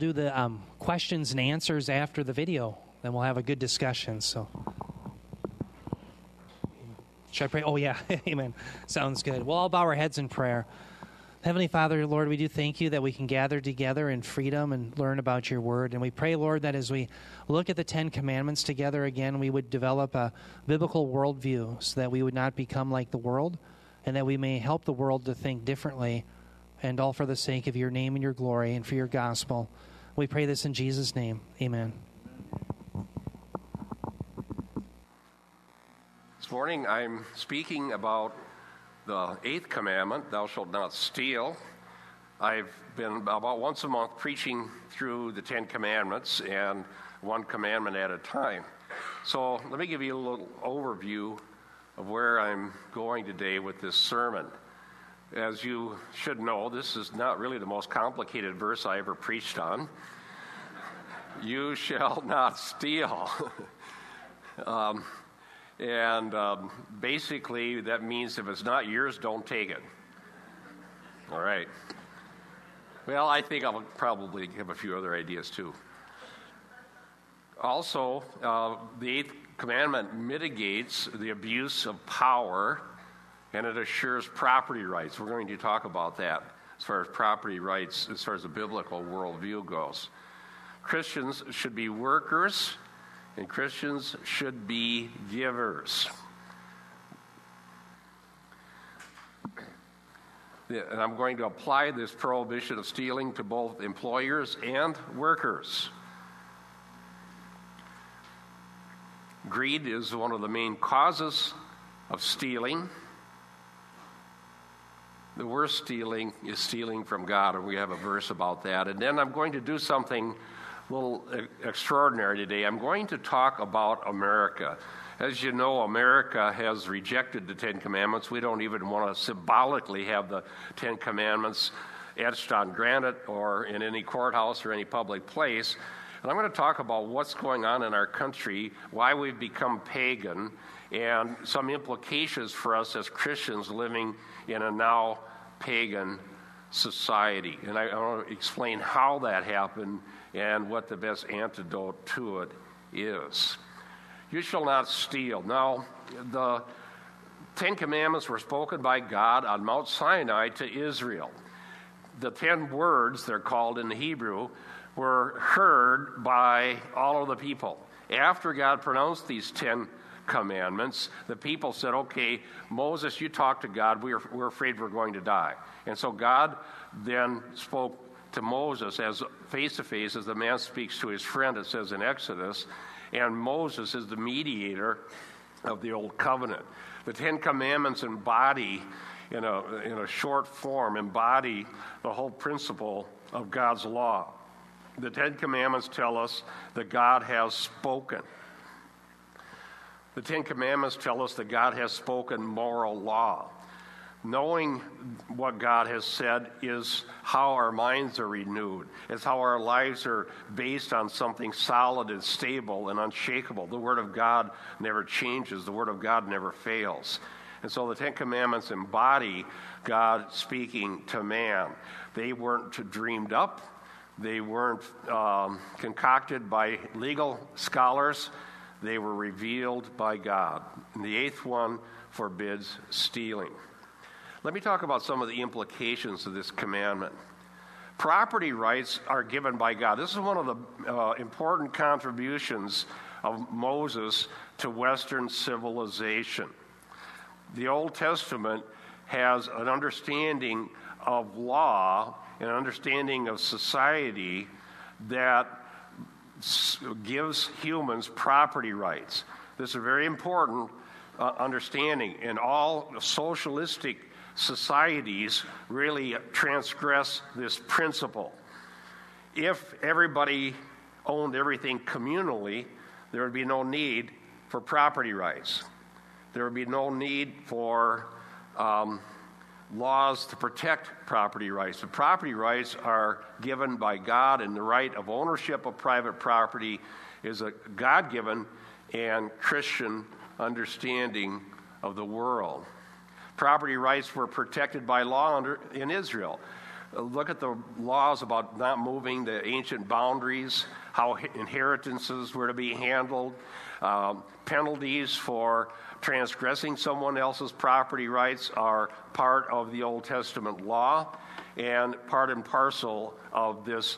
do the um, questions and answers after the video. Then we'll have a good discussion. So, should I pray? Oh, yeah. Amen. Sounds good. We'll all bow our heads in prayer. Heavenly Father, Lord, we do thank you that we can gather together in freedom and learn about your word. And we pray, Lord, that as we look at the Ten Commandments together again, we would develop a biblical worldview so that we would not become like the world and that we may help the world to think differently and all for the sake of your name and your glory and for your gospel. We pray this in Jesus' name. Amen. This morning I'm speaking about the eighth commandment, thou shalt not steal. I've been about once a month preaching through the Ten Commandments and one commandment at a time. So let me give you a little overview of where I'm going today with this sermon. As you should know, this is not really the most complicated verse I ever preached on. you shall not steal. um, and um, basically, that means if it's not yours, don't take it. All right. Well, I think I'll probably have a few other ideas too. Also, uh, the eighth commandment mitigates the abuse of power and it assures property rights. We're going to talk about that as far as property rights, as far as the biblical worldview goes. Christians should be workers and Christians should be givers. And I'm going to apply this prohibition of stealing to both employers and workers. Greed is one of the main causes of stealing. The worst stealing is stealing from God, and we have a verse about that. And then I'm going to do something a little extraordinary today. I'm going to talk about America. As you know, America has rejected the Ten Commandments. We don't even want to symbolically have the Ten Commandments etched on granite or in any courthouse or any public place. And I'm going to talk about what's going on in our country, why we've become pagan, and some implications for us as Christians living in a now pagan society. And I, I want to explain how that happened and what the best antidote to it is. You shall not steal. Now, the Ten Commandments were spoken by God on Mount Sinai to Israel. The ten words, they're called in Hebrew, were heard by all of the people. After God pronounced these ten commandments, the people said, Okay, Moses, you talk to God. We're, we're afraid we're going to die. And so God then spoke to Moses as face to face as the man speaks to his friend, it says in Exodus, and Moses is the mediator of the old covenant. The Ten Commandments embody, in a, in a short form, embody the whole principle of God's law. The Ten Commandments tell us that God has spoken. The Ten Commandments tell us that God has spoken moral law. Knowing what God has said is how our minds are renewed. It's how our lives are based on something solid and stable and unshakable. The Word of God never changes, the Word of God never fails. And so the Ten Commandments embody God speaking to man. They weren't dreamed up, they weren't um, concocted by legal scholars, they were revealed by God. And the eighth one forbids stealing. Let me talk about some of the implications of this commandment. Property rights are given by God. This is one of the uh, important contributions of Moses to Western civilization. The Old Testament has an understanding of law, an understanding of society that gives humans property rights. This is a very important uh, understanding. In all socialistic societies really transgress this principle. If everybody owned everything communally, there would be no need for property rights. There would be no need for um, laws to protect property rights. The property rights are given by God, and the right of ownership of private property is a God given and Christian understanding of the world. Property rights were protected by law under, in Israel. look at the laws about not moving the ancient boundaries, how inheritances were to be handled, um, penalties for transgressing someone else's property rights are part of the Old Testament law and part and parcel of this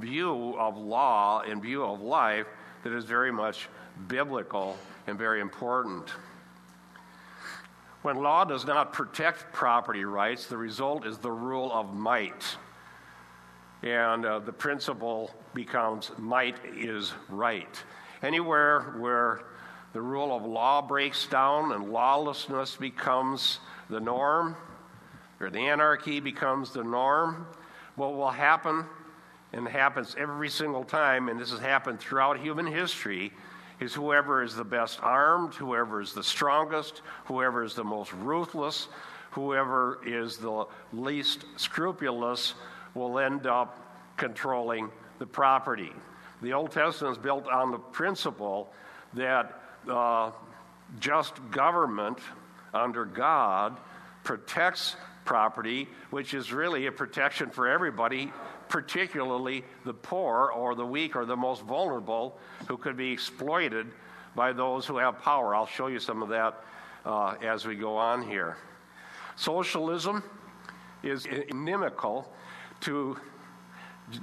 view of law and view of life that is very much biblical and very important. When law does not protect property rights, the result is the rule of might. And uh, the principle becomes might is right. Anywhere where the rule of law breaks down and lawlessness becomes the norm, or the anarchy becomes the norm, what will happen, and happens every single time, and this has happened throughout human history, is whoever is the best armed, whoever is the strongest, whoever is the most ruthless, whoever is the least scrupulous will end up controlling the property. The Old Testament is built on the principle that uh, just government under God protects property, which is really a protection for everybody, particularly the poor or the weak or the most vulnerable who could be exploited by those who have power. I'll show you some of that uh, as we go on here. Socialism is inimical to,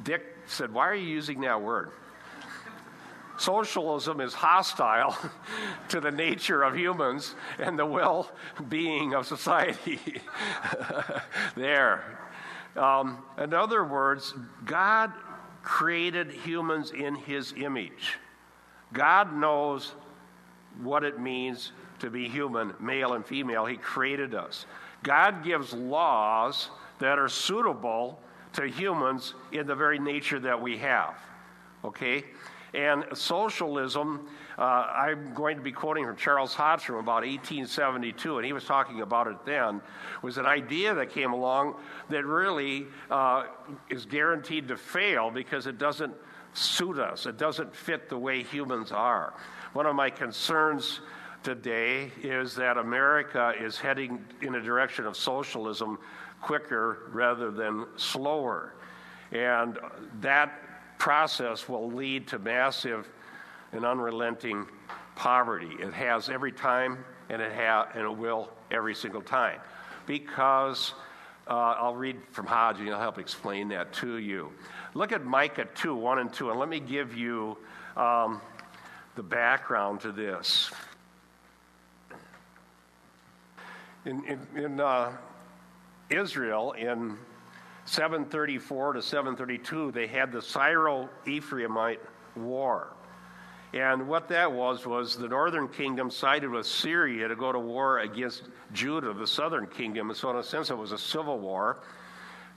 Dick said, Why are you using that word? Socialism is hostile to the nature of humans and the well being of society. there. Um, in other words, God created humans in his image. God knows what it means to be human, male and female. He created us. God gives laws that are suitable to humans in the very nature that we have. Okay? And socialism, uh, I'm going to be quoting from Charles Hodge from about 1872, and he was talking about it then, was an idea that came along that really uh, is guaranteed to fail because it doesn't suit us, it doesn't fit the way humans are. One of my concerns today is that America is heading in a direction of socialism quicker rather than slower. And that process will lead to massive and unrelenting poverty. It has every time, and it, ha- and it will every single time. Because uh, I'll read from Hodge and I'll help explain that to you. Look at Micah 2 1 and 2, and let me give you um, the background to this. In, in, in uh, Israel, in 734 to 732, they had the Syro Ephraimite War. And what that was, was the northern kingdom sided with Syria to go to war against Judah, the southern kingdom. And so, in a sense, it was a civil war.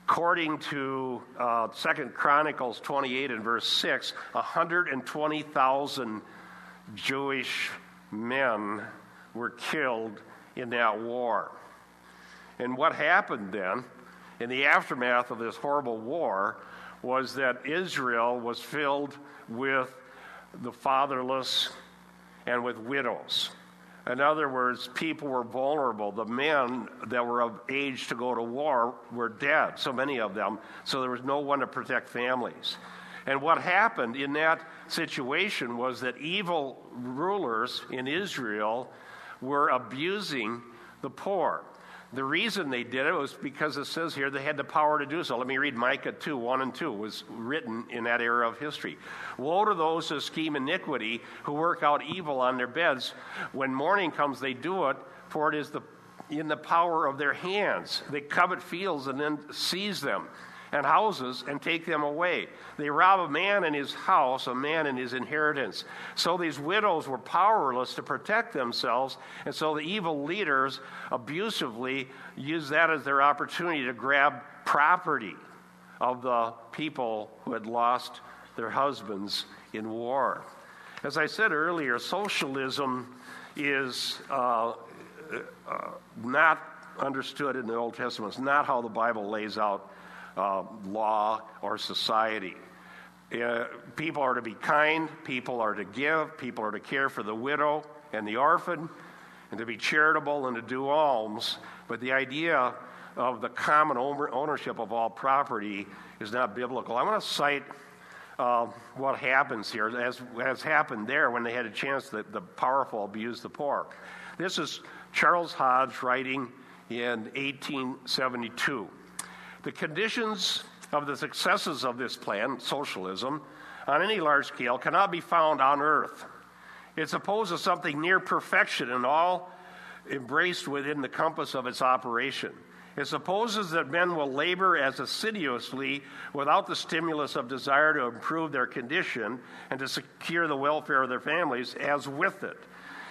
According to uh, 2 Chronicles 28 and verse 6, 120,000 Jewish men were killed in that war. And what happened then in the aftermath of this horrible war was that Israel was filled with the fatherless and with widows. In other words, people were vulnerable. The men that were of age to go to war were dead, so many of them, so there was no one to protect families. And what happened in that situation was that evil rulers in Israel were abusing the poor. The reason they did it was because it says here they had the power to do so. Let me read Micah 2 1 and 2 was written in that era of history. Woe to those who scheme iniquity, who work out evil on their beds. When morning comes, they do it, for it is the, in the power of their hands. They covet fields and then seize them and houses and take them away. They rob a man in his house, a man in his inheritance. So these widows were powerless to protect themselves, and so the evil leaders abusively used that as their opportunity to grab property of the people who had lost their husbands in war. As I said earlier, socialism is uh, uh, not understood in the Old Testament. It's not how the Bible lays out uh, law or society. Uh, people are to be kind, people are to give, people are to care for the widow and the orphan, and to be charitable and to do alms. But the idea of the common ownership of all property is not biblical. I want to cite uh, what happens here, as has happened there when they had a chance that the powerful abuse the poor. This is Charles Hodge writing in 1872. The conditions of the successes of this plan, socialism, on any large scale cannot be found on earth. It supposes something near perfection and all embraced within the compass of its operation. It supposes that men will labor as assiduously without the stimulus of desire to improve their condition and to secure the welfare of their families as with it.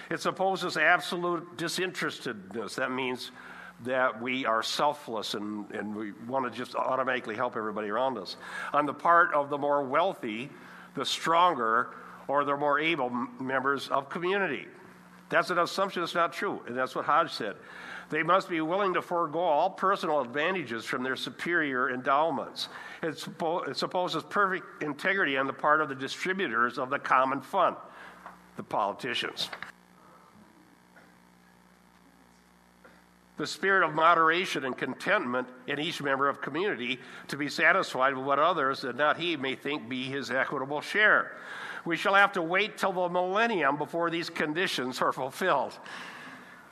It supposes absolute disinterestedness. That means that we are selfless and, and we want to just automatically help everybody around us. On the part of the more wealthy, the stronger, or the more able members of community. That's an assumption that's not true, and that's what Hodge said. They must be willing to forego all personal advantages from their superior endowments. It, suppo- it supposes perfect integrity on the part of the distributors of the common fund, the politicians. The spirit of moderation and contentment in each member of community to be satisfied with what others and not he may think be his equitable share. We shall have to wait till the millennium before these conditions are fulfilled.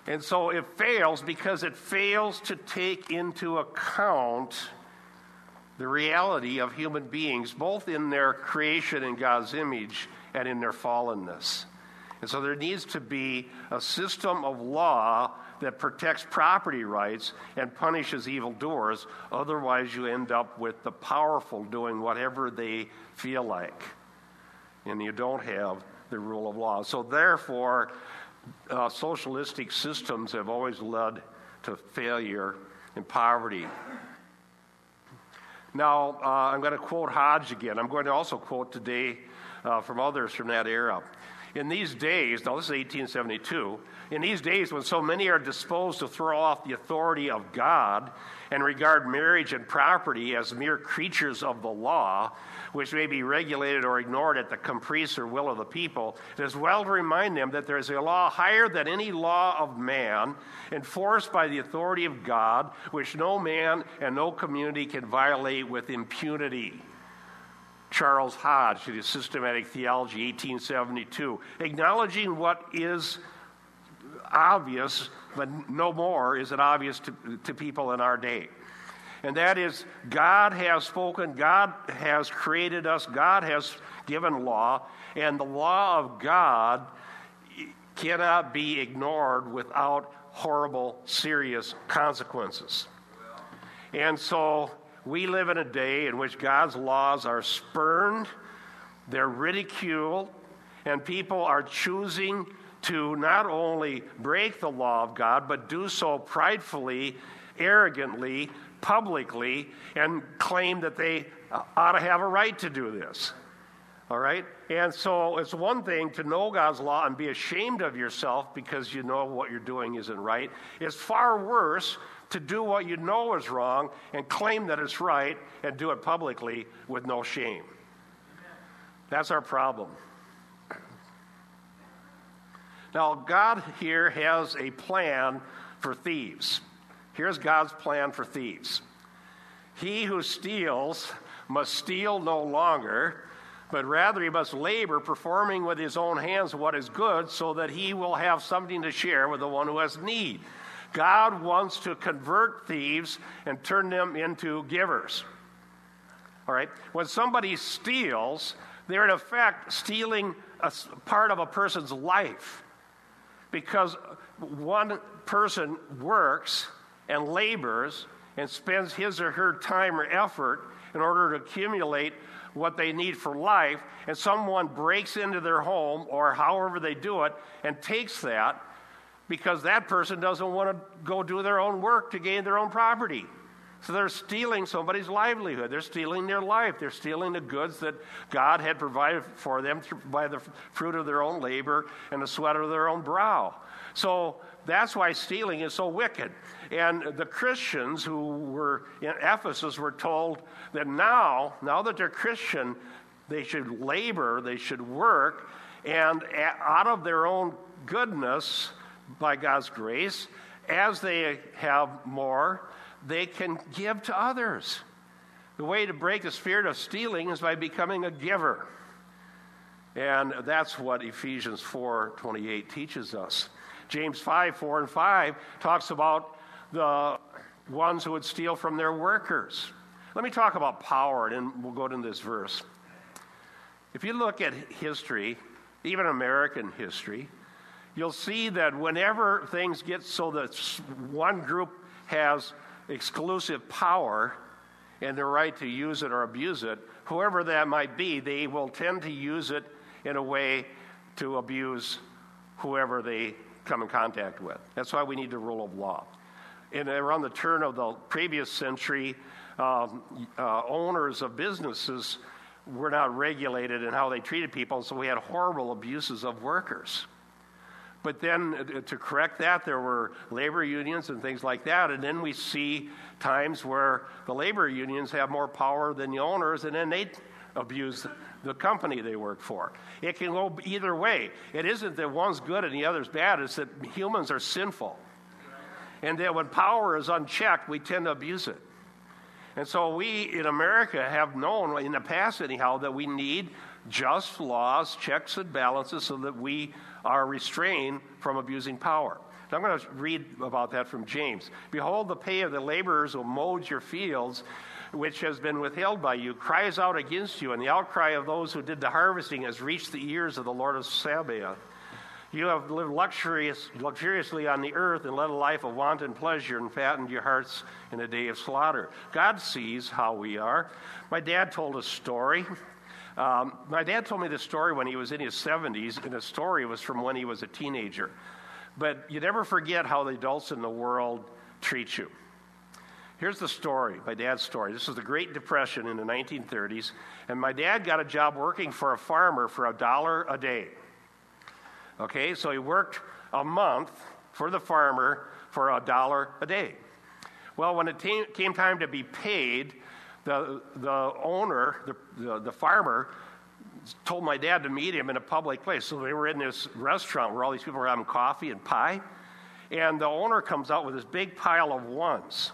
And so it fails because it fails to take into account the reality of human beings, both in their creation in God's image and in their fallenness. And so there needs to be a system of law that protects property rights and punishes evildoers. Otherwise, you end up with the powerful doing whatever they feel like. And you don't have the rule of law. So, therefore, uh, socialistic systems have always led to failure and poverty. Now, uh, I'm going to quote Hodge again. I'm going to also quote today uh, from others from that era. In these days, now this is 1872, in these days when so many are disposed to throw off the authority of God and regard marriage and property as mere creatures of the law, which may be regulated or ignored at the caprice or will of the people, it is well to remind them that there is a law higher than any law of man, enforced by the authority of God, which no man and no community can violate with impunity. Charles Hodge in his Systematic Theology, 1872, acknowledging what is obvious, but no more is it obvious to, to people in our day. And that is, God has spoken, God has created us, God has given law, and the law of God cannot be ignored without horrible, serious consequences. And so we live in a day in which God's laws are spurned, they're ridiculed, and people are choosing to not only break the law of God, but do so pridefully, arrogantly, publicly, and claim that they ought to have a right to do this. All right? And so it's one thing to know God's law and be ashamed of yourself because you know what you're doing isn't right. It's far worse to do what you know is wrong and claim that it's right and do it publicly with no shame. That's our problem. Now, God here has a plan for thieves. Here's God's plan for thieves He who steals must steal no longer, but rather he must labor, performing with his own hands what is good, so that he will have something to share with the one who has need. God wants to convert thieves and turn them into givers. All right? When somebody steals, they're in effect stealing a part of a person's life because one person works and labors and spends his or her time or effort in order to accumulate what they need for life, and someone breaks into their home or however they do it and takes that because that person doesn't want to go do their own work to gain their own property. So they're stealing somebody's livelihood. They're stealing their life. They're stealing the goods that God had provided for them by the fruit of their own labor and the sweat of their own brow. So that's why stealing is so wicked. And the Christians who were in Ephesus were told that now, now that they're Christian, they should labor, they should work, and out of their own goodness, by God's grace, as they have more, they can give to others. The way to break the spirit of stealing is by becoming a giver. And that's what Ephesians 4:28 teaches us. James 5, 4 and 5 talks about the ones who would steal from their workers. Let me talk about power, and then we'll go to this verse. If you look at history, even American history, you'll see that whenever things get so that one group has exclusive power and the right to use it or abuse it, whoever that might be, they will tend to use it in a way to abuse whoever they come in contact with. That's why we need the rule of law. And around the turn of the previous century, um, uh, owners of businesses were not regulated in how they treated people, so we had horrible abuses of workers. But then uh, to correct that, there were labor unions and things like that. And then we see times where the labor unions have more power than the owners, and then they abuse the company they work for. It can go either way. It isn't that one's good and the other's bad, it's that humans are sinful. And that when power is unchecked, we tend to abuse it. And so we in America have known, in the past anyhow, that we need just laws, checks, and balances so that we are restrained from abusing power. Now I'm going to read about that from James. Behold, the pay of the laborers who mowed your fields which has been withheld by you cries out against you, and the outcry of those who did the harvesting has reached the ears of the Lord of Sabaoth. You have lived luxurious, luxuriously on the earth and led a life of wanton pleasure and fattened your hearts in a day of slaughter. God sees how we are. My dad told a story. Um, my dad told me this story when he was in his 70s, and the story was from when he was a teenager. But you never forget how the adults in the world treat you. Here's the story, my dad's story. This was the Great Depression in the 1930s, and my dad got a job working for a farmer for a dollar a day. Okay, so he worked a month for the farmer for a dollar a day. Well, when it t- came time to be paid, the, the owner, the, the, the farmer, told my dad to meet him in a public place. So they were in this restaurant where all these people were having coffee and pie. And the owner comes out with this big pile of ones.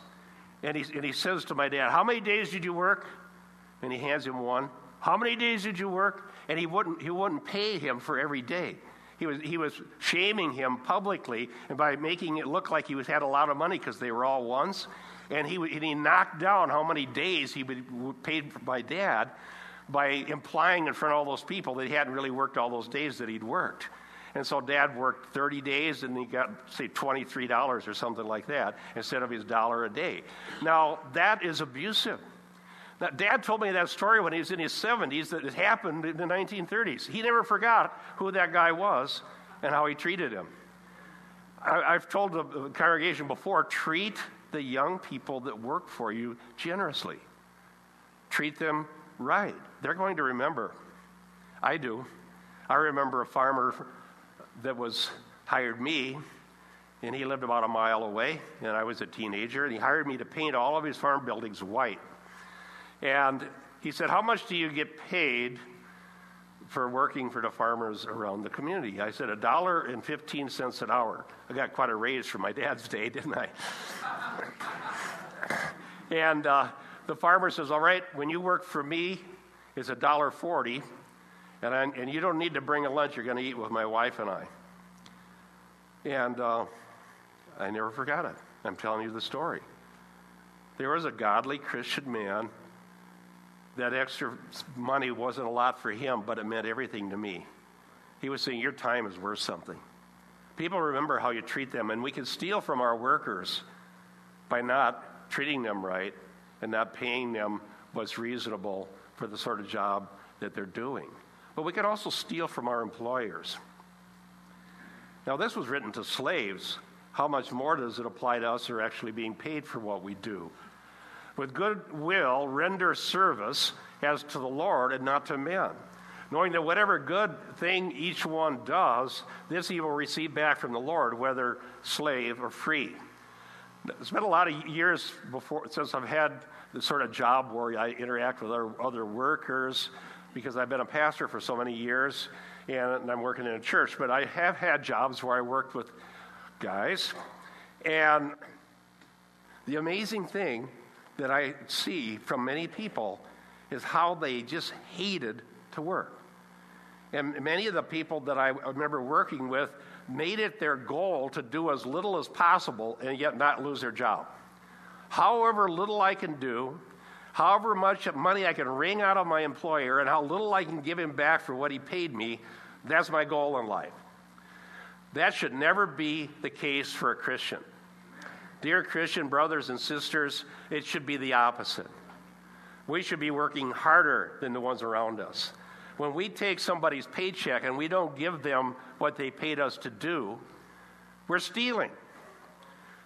And he, and he says to my dad, How many days did you work? And he hands him one. How many days did you work? And he wouldn't, he wouldn't pay him for every day. He was, he was shaming him publicly and by making it look like he was, had a lot of money because they were all ones. And he, and he knocked down how many days he would paid my dad by implying in front of all those people that he hadn't really worked all those days that he'd worked. And so dad worked 30 days and he got, say, $23 or something like that instead of his dollar a day. Now, that is abusive. Now, dad told me that story when he was in his 70s that it happened in the 1930s. He never forgot who that guy was and how he treated him. I, have told the congregation before treat the young people that work for you generously, treat them right. They're going to remember. I do. I remember a farmer that was hired me, and he lived about a mile away, and I was a teenager, and he hired me to paint all of his farm buildings white. And he said, How much do you get paid for working for the farmers around the community? I said, A dollar and 15 cents an hour. I got quite a raise from my dad's day, didn't I? and uh, the farmer says, All right, when you work for me, it's a dollar 40 and, I, and you don't need to bring a lunch you're going to eat with my wife and I. And uh, I never forgot it. I'm telling you the story. There was a godly Christian man. That extra money wasn't a lot for him, but it meant everything to me. He was saying, Your time is worth something. People remember how you treat them, and we can steal from our workers by not treating them right and not paying them what's reasonable for the sort of job that they're doing. But we can also steal from our employers. Now, this was written to slaves. How much more does it apply to us who are actually being paid for what we do? With good will, render service as to the Lord and not to men, knowing that whatever good thing each one does, this he will receive back from the Lord, whether slave or free. It's been a lot of years before since I've had the sort of job where I interact with other, other workers because I've been a pastor for so many years and I'm working in a church. But I have had jobs where I worked with guys, and The amazing thing that I see from many people is how they just hated to work. And many of the people that I remember working with made it their goal to do as little as possible and yet not lose their job. However little I can do, however much money I can wring out of my employer, and how little I can give him back for what he paid me, that's my goal in life. That should never be the case for a Christian. Dear Christian brothers and sisters, it should be the opposite. We should be working harder than the ones around us. When we take somebody's paycheck and we don't give them what they paid us to do, we're stealing.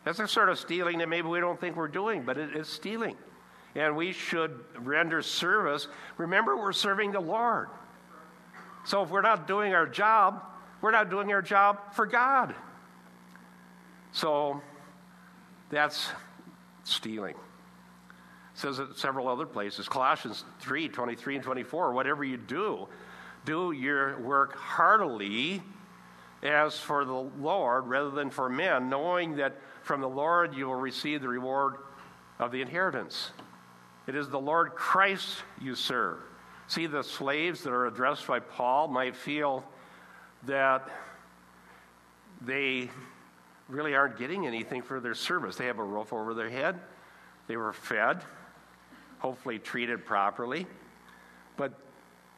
That's the sort of stealing that maybe we don't think we're doing, but it is stealing. And we should render service. Remember, we're serving the Lord. So if we're not doing our job, we're not doing our job for God. So that's stealing. It says it several other places. Colossians 3 23 and 24. Whatever you do, do your work heartily as for the Lord rather than for men, knowing that from the Lord you will receive the reward of the inheritance. It is the Lord Christ you serve. See, the slaves that are addressed by Paul might feel that they really aren't getting anything for their service. They have a roof over their head, they were fed, hopefully treated properly. But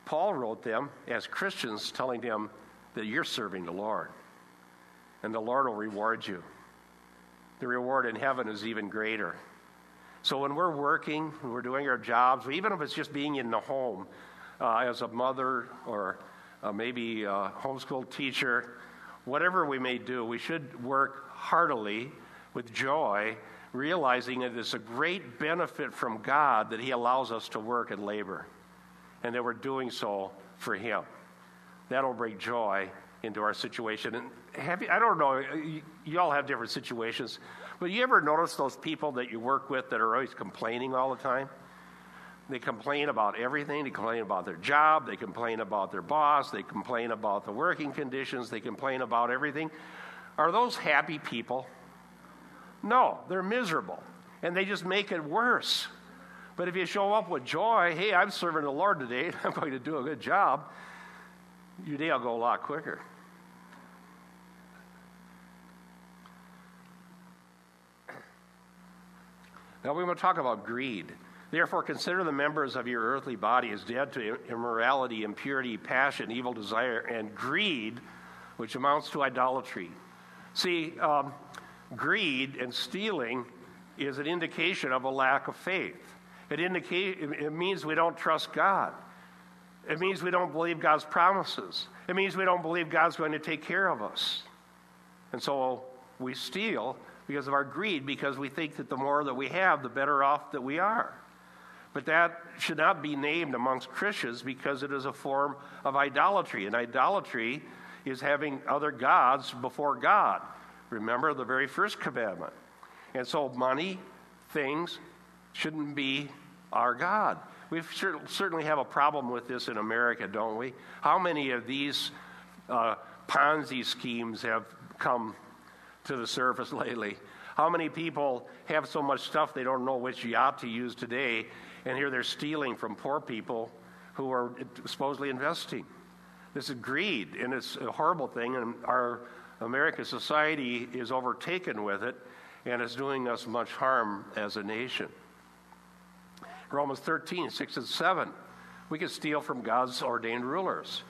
Paul wrote them as Christians, telling them that you're serving the Lord, and the Lord will reward you. The reward in heaven is even greater. So when we're working, we're doing our jobs, even if it's just being in the home uh, as a mother or uh, maybe a homeschool teacher, whatever we may do, we should work heartily with joy, realizing that it's a great benefit from God that He allows us to work and labor, and that we're doing so for Him. That'll bring joy into our situation. And have you, I don't know, you, you all have different situations, but you ever notice those people that you work with that are always complaining all the time? They complain about everything. They complain about their job. They complain about their boss. They complain about the working conditions. They complain about everything. Are those happy people? No, they're miserable. And they just make it worse. But if you show up with joy, hey, I'm serving the Lord today, I'm going to do a good job, your day will go a lot quicker. Now we're going to talk about greed. Therefore, consider the members of your earthly body as dead to immorality, impurity, passion, evil desire, and greed, which amounts to idolatry. See, um, greed and stealing is an indication of a lack of faith. It, indicate, it means we don't trust God. It means we don't believe God's promises. It means we don't believe God's going to take care of us. And so we steal because of our greed, because we think that the more that we have, the better off that we are. But that should not be named amongst Christians because it is a form of idolatry. And idolatry is having other gods before God. Remember the very first commandment. And so money, things, shouldn't be our God. We certainly have a problem with this in America, don't we? How many of these uh, Ponzi schemes have come to the surface lately? How many people have so much stuff they don't know which yacht to use today and here they're stealing from poor people who are supposedly investing. This is greed, and it's a horrible thing, and our American society is overtaken with it, and it's doing us much harm as a nation. Romans 13, 6 and 7. We can steal from God's ordained rulers.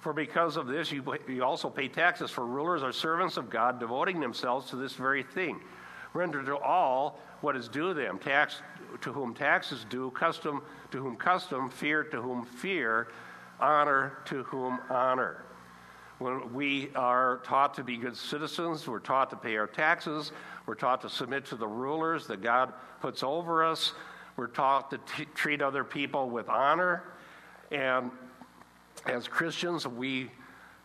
For because of this, you, you also pay taxes, for rulers are servants of God, devoting themselves to this very thing. Render to all what is due them tax to whom taxes due, custom to whom custom, fear to whom fear, honor to whom honor. When we are taught to be good citizens, we're taught to pay our taxes, we're taught to submit to the rulers that God puts over us, we're taught to t- treat other people with honor. And as Christians, we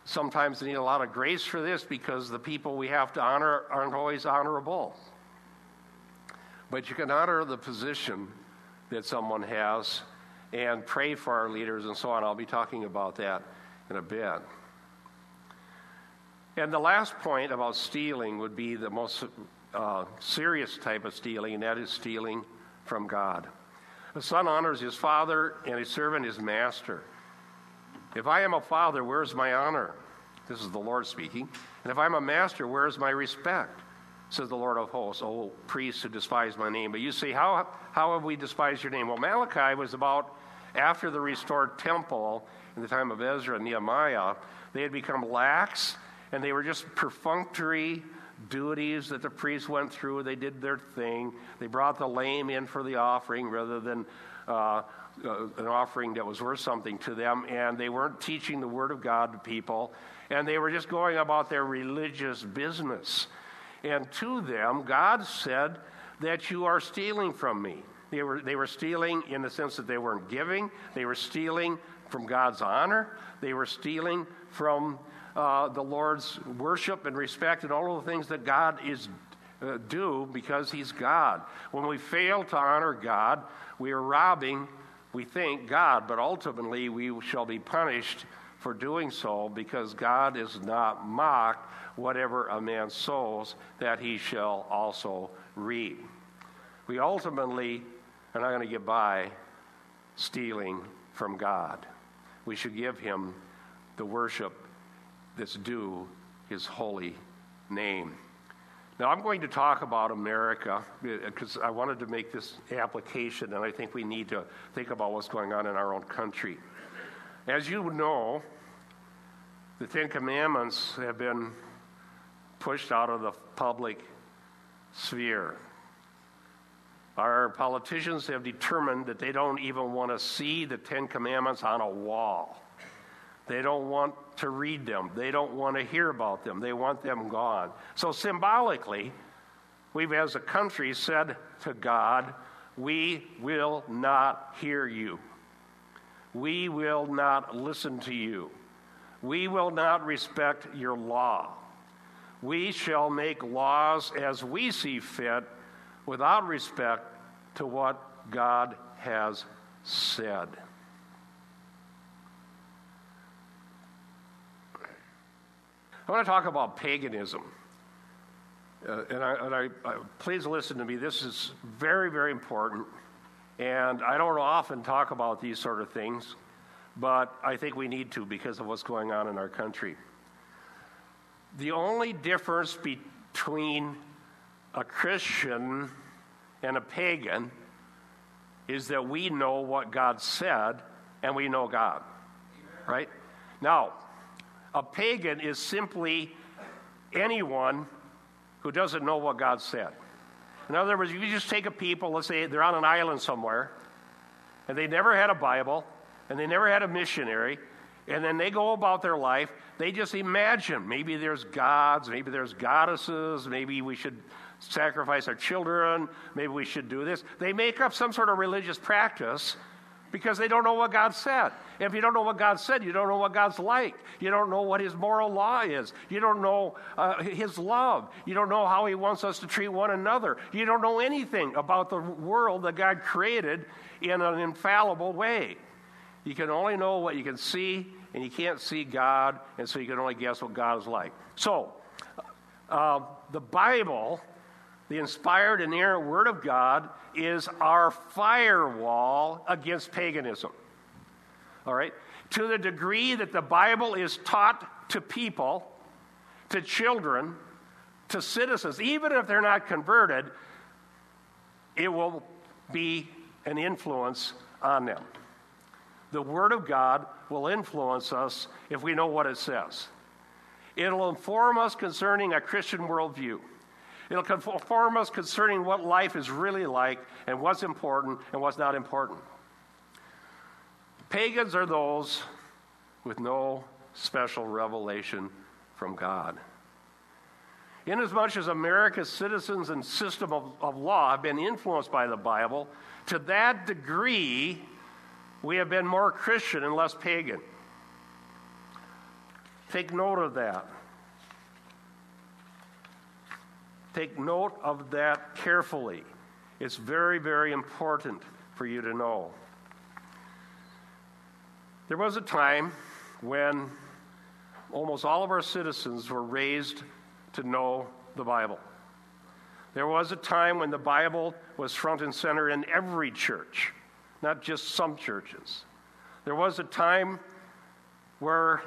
sometimes need a lot of grace for this because the people we have to honor aren't always honorable. But you can honor the position that someone has and pray for our leaders and so on. I'll be talking about that in a bit. And the last point about stealing would be the most uh, serious type of stealing, and that is stealing from God. A son honors his father, and a servant his master. If I am a father, where's my honor? This is the Lord speaking. And if I'm a master, where's my respect? Says the Lord of hosts, O priests who despise my name. But you say, how, how have we despised your name? Well, Malachi was about after the restored temple in the time of Ezra and Nehemiah. They had become lax, and they were just perfunctory duties that the priests went through. They did their thing. They brought the lame in for the offering rather than uh, uh, an offering that was worth something to them. And they weren't teaching the Word of God to people. And they were just going about their religious business. And to them, God said that you are stealing from me. They were, they were stealing in the sense that they weren't giving, they were stealing from God's honor, they were stealing from uh, the Lord's worship and respect and all of the things that God is uh, due because He's God. When we fail to honor God, we are robbing, we think, God, but ultimately we shall be punished for doing so because God is not mocked. Whatever a man sows, that he shall also reap. We ultimately are not going to get by stealing from God. We should give him the worship that's due his holy name. Now, I'm going to talk about America uh, because I wanted to make this application, and I think we need to think about what's going on in our own country. As you know, the Ten Commandments have been pushed out of the public sphere. Our politicians have determined that they don't even want to see the Ten Commandments on a wall. They don't want to read them. They don't want to hear about them. They want them gone. So, symbolically, we've as a country said to God, We will not hear you. We will not listen to you. We will not respect your law. We shall make laws as we see fit without respect to what God has said. I want to talk about paganism. Uh, and, I, and I, I, please listen to me. This is very, very important. And I don't often talk about these sort of things, but I think we need to because of what's going on in our country. The only difference between a Christian and a pagan is that we know what God said and we know God. Right? Now, a pagan is simply anyone who doesn't know what God said. In other words, you just take a people, let's say they're on an island somewhere, and they never had a Bible, and they never had a missionary, and then they go about their life, they just imagine maybe there's gods, maybe there's goddesses, maybe we should sacrifice our children, maybe we should do this. They make up some sort of religious practice because they don't know what God said. If you don't know what God said, you don't know what God's like. You don't know what His moral law is. You don't know uh, His love. You don't know how He wants us to treat one another. You don't know anything about the world that God created in an infallible way. You can only know what you can see, and you can't see God, and so you can only guess what God is like. So, uh, the Bible the inspired, and inerrant Word of God is our firewall against paganism. All right? To the degree that the Bible is taught to people, to children, to citizens, even if they're not converted, it will be an influence on them. The Word of God will influence us if we know what it says. It'll inform us concerning a Christian worldview. It'll inform us concerning what life is really like and what's important and what's not important. Pagans are those with no special revelation from God. Inasmuch as America's citizens and system of, of law have been influenced by the Bible, to that degree, we have been more Christian and less pagan. Take note of that. Take note of that carefully. It's very, very important for you to know. There was a time when almost all of our citizens were raised to know the Bible. There was a time when the Bible was front and center in every church, not just some churches. There was a time where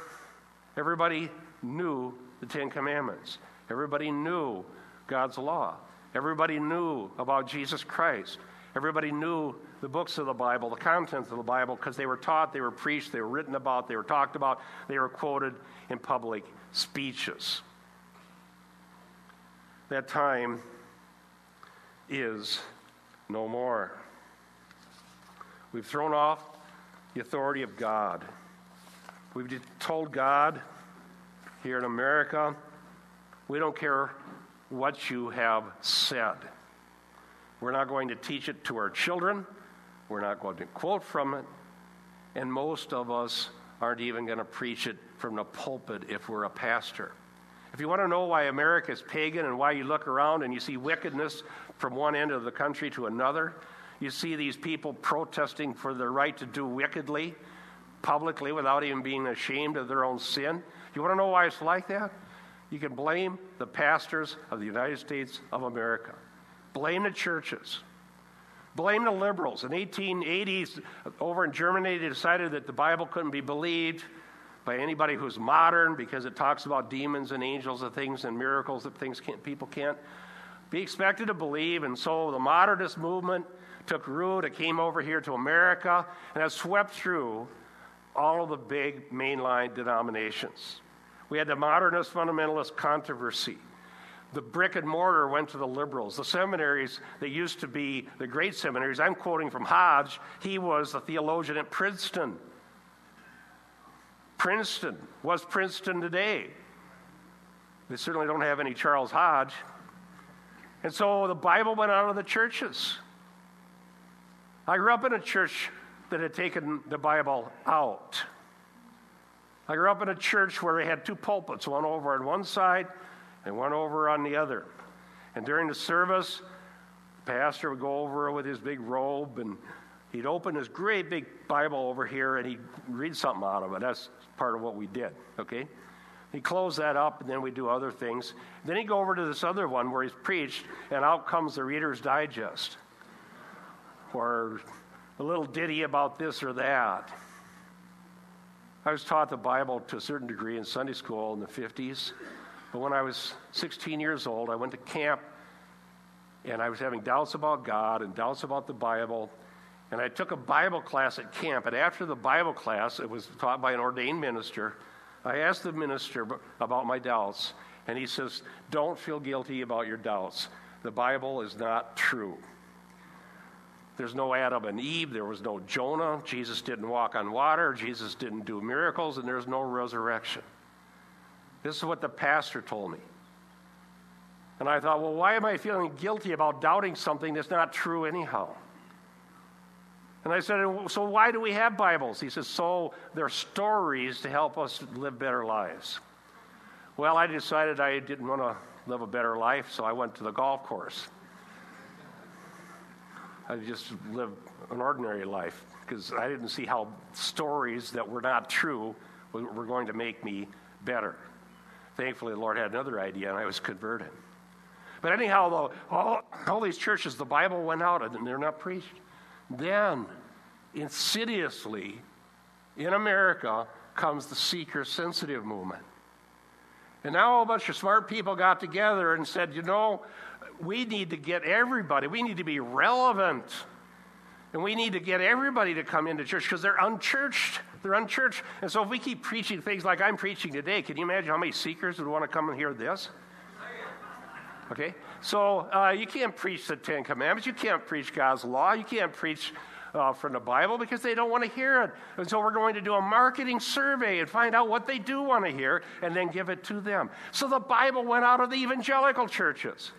everybody knew the Ten Commandments, everybody knew God's law, everybody knew about Jesus Christ, everybody knew the books of the Bible, the contents of the Bible, because they were taught, they were preached, they were written about, they were talked about, they were quoted in public speeches. That time is no more. We've thrown off the authority of God. We've told God here in America, we don't care what you have said. We're not going to teach it to our children. We're not going to quote from it. And most of us aren't even going to preach it from the pulpit if we're a pastor. If you want to know why America is pagan and why you look around and you see wickedness from one end of the country to another, you see these people protesting for their right to do wickedly publicly without even being ashamed of their own sin. You want to know why it's like that? You can blame the pastors of the United States of America, blame the churches. Blame the liberals. In 1880s, over in Germany, they decided that the Bible couldn't be believed by anybody who's modern because it talks about demons and angels and things and miracles that things can't, people can't be expected to believe. And so the modernist movement took root. It came over here to America and has swept through all of the big mainline denominations. We had the modernist fundamentalist controversy. The brick and mortar went to the liberals. The seminaries that used to be the great seminaries, I'm quoting from Hodge, he was a theologian at Princeton. Princeton was Princeton today. They certainly don't have any Charles Hodge. And so the Bible went out of the churches. I grew up in a church that had taken the Bible out. I grew up in a church where we had two pulpits, one over on one side and one over on the other. And during the service, the pastor would go over with his big robe and he'd open his great big Bible over here and he'd read something out of it. That's part of what we did, okay? He'd close that up and then we'd do other things. Then he'd go over to this other one where he's preached and out comes the Reader's Digest or a little ditty about this or that. I was taught the Bible to a certain degree in Sunday school in the 50s. But when I was 16 years old, I went to camp and I was having doubts about God and doubts about the Bible. And I took a Bible class at camp. And after the Bible class, it was taught by an ordained minister. I asked the minister about my doubts. And he says, Don't feel guilty about your doubts. The Bible is not true. There's no Adam and Eve. There was no Jonah. Jesus didn't walk on water. Jesus didn't do miracles. And there's no resurrection. This is what the pastor told me. And I thought, well, why am I feeling guilty about doubting something that's not true anyhow? And I said, so why do we have Bibles? He says, so they're stories to help us live better lives. Well, I decided I didn't want to live a better life, so I went to the golf course. I just lived an ordinary life because I didn't see how stories that were not true were going to make me better. Thankfully, the Lord had another idea, and I was converted. But anyhow, though, all, all these churches, the Bible went out and they're not preached. Then, insidiously, in America comes the seeker sensitive movement. And now a bunch of smart people got together and said, you know, we need to get everybody, we need to be relevant. And we need to get everybody to come into church because they're unchurched. They're unchurched. And so if we keep preaching things like I'm preaching today, can you imagine how many seekers would want to come and hear this? Okay? So uh, you can't preach the Ten Commandments. You can't preach God's law. You can't preach uh, from the Bible because they don't want to hear it. And so we're going to do a marketing survey and find out what they do want to hear and then give it to them. So the Bible went out of the evangelical churches.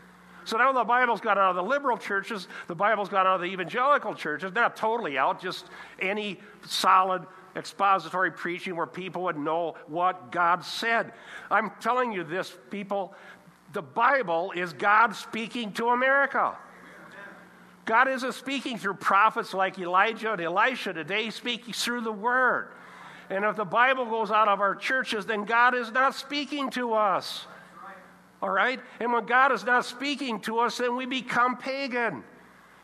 So now the Bible's got out of the liberal churches, the Bible's got out of the evangelical churches, not totally out, just any solid expository preaching where people would know what God said. I'm telling you this, people, the Bible is God speaking to America. God isn't speaking through prophets like Elijah and Elisha today, speaking through the Word. And if the Bible goes out of our churches, then God is not speaking to us. All right? And when God is not speaking to us, then we become pagan.